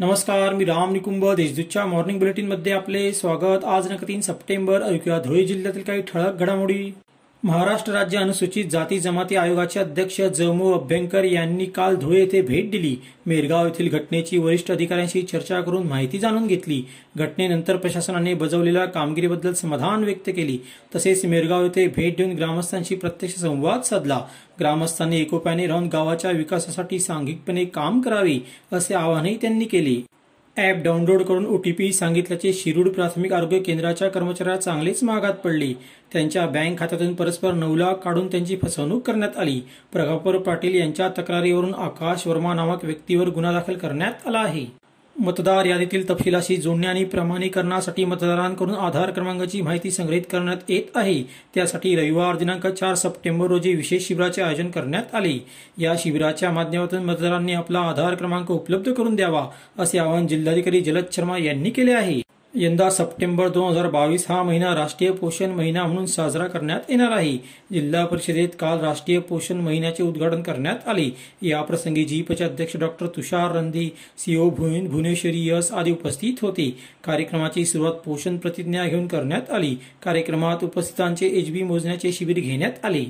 नमस्कार मी राम निकुंभ देशदूतच्या मॉर्निंग बुलेटिनमध्ये आपले स्वागत. आज दिनांक तीन सप्टेंबर ऐकूया धुळे जिल्ह्यातील काही ठळक घडामोडी. महाराष्ट्र राज्य अनुसूचित जाती जमाती आयोगाचे अध्यक्ष जमू अभ्यंकर यांनी काल धुळे येथे भेट दिली. मेरगाव येथील घटनेची वरिष्ठ अधिकाऱ्यांशी चर्चा करून माहिती जाणून घेतली. घटनेनंतर प्रशासनाने बजावलेल्या कामगिरीबद्दल समाधान व्यक्त केली. तसेच मेरगाव येथे भेट देऊन ग्रामस्थांशी प्रत्यक्ष संवाद साधला. ग्रामस्थांनी एकोप्याने राहून गावाच्या विकासासाठी सांघिकपणे काम करावे असे आवाहनही त्यांनी केले. ॲप डाउनलोड करून ओटीपी सांगितल्याचे शिरूड प्राथमिक आरोग्य केंद्राच्या कर्मचाऱ्या चांगलेच मागात पडले. त्यांच्या बँक खात्यातून परस्पर नऊ लाख काढून त्यांची फसवणूक करण्यात आली. प्रभाकर पाटील यांच्या तक्रारीवरून आकाश वर्मा नामक व्यक्तीवर गुन्हा दाखल करण्यात आला आहे. मतदार यादीतील तपशिलाशी जोडणे आणि प्रमाणीकरणासाठी मतदारांकडून आधार क्रमांकाची माहिती संग्रहित करण्यात येत आहे. त्यासाठी रविवार दिनांक चार सप्टेंबर रोजी विशेष शिबिराचे आयोजन करण्यात आले. या शिबिराच्या माध्यमातून मतदारांनी आपला आधार क्रमांक उपलब्ध करून द्यावा असे आवाहन जिल्हाधिकारी जलद शर्मा यांनी केले आहे. यंदा सप्टेंबर दोन हजार बावीस हा महिना राष्ट्रीय पोषण महिना म्हणून साजरा करण्यात येणार आहे. जिल्हा परिषदेत काल राष्ट्रीय पोषण महिन्याचे उद्घाटन करण्यात आले. याप्रसंगी जीपचे अध्यक्ष doctor Tushar Randhi CO Bhuvaneshwari S आदी उपस्थित होते. कार्यक्रमाची सुरुवात पोषण प्रतिज्ञा घेऊन करण्यात आली. कार्यक्रमात उपस्थितांचे एचबी मोजण्याचे शिबिर घेण्यात आले.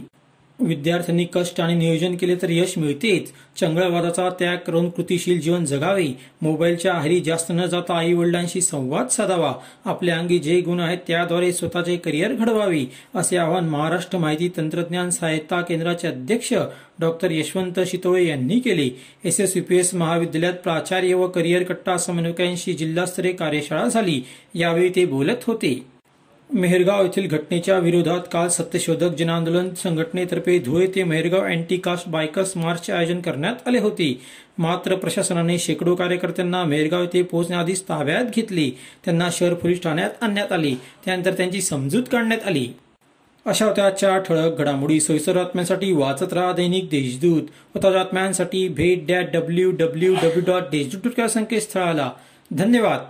विद्यार्थ्यांनी कष्ट आणि नियोजन केले तर यश मिळतेच. चंगळवादाचा त्याग करून कृतीशील जीवन जगावे. मोबाईलच्या आहारी जास्त न जाता आई वडिलांशी संवाद साधावा. आपल्या अंगी जे गुण आहेत त्याद्वारे स्वतःचे करिअर घडवावे असे आवाहन महाराष्ट्र माहिती तंत्रज्ञान सहायता केंद्राचे अध्यक्ष डॉक्टर यशवंत शितोळे यांनी केले. एस एस युपीएस महाविद्यालयात प्राचार्य व करिअर कट्टा समन्वयकांशी जिल्हास्तरीय कार्यशाळा झाली. यावेळी ते बोलत होते. मेहरगाव येथील घटनेच्या विरोधात काल सत्यशोधक जनआंदोलन संघटनेतर्फे धुळे ते मेहरगाव अँटी कास्ट बायकर्स मार्चचे आयोजन करण्यात आले होते. मात्र प्रशासनाने शेकडो कार्यकर्त्यांना मेहरगाव येथे पोहोचण्याआधीच ताब्यात घेतले. त्यांना शहर पोलीस ठाण्यात आणण्यात आले. त्यानंतर त्यांची समजूत काढण्यात आली. अशा होत्या आजच्या ठळक घडामोडी. सोयीसर बातम्यांसाठी वाचत राहा दैनिक देशदूत. होता बातम्यांसाठी भेट that W W W dot Deshdoot या संकेतस्थळाला. धन्यवाद.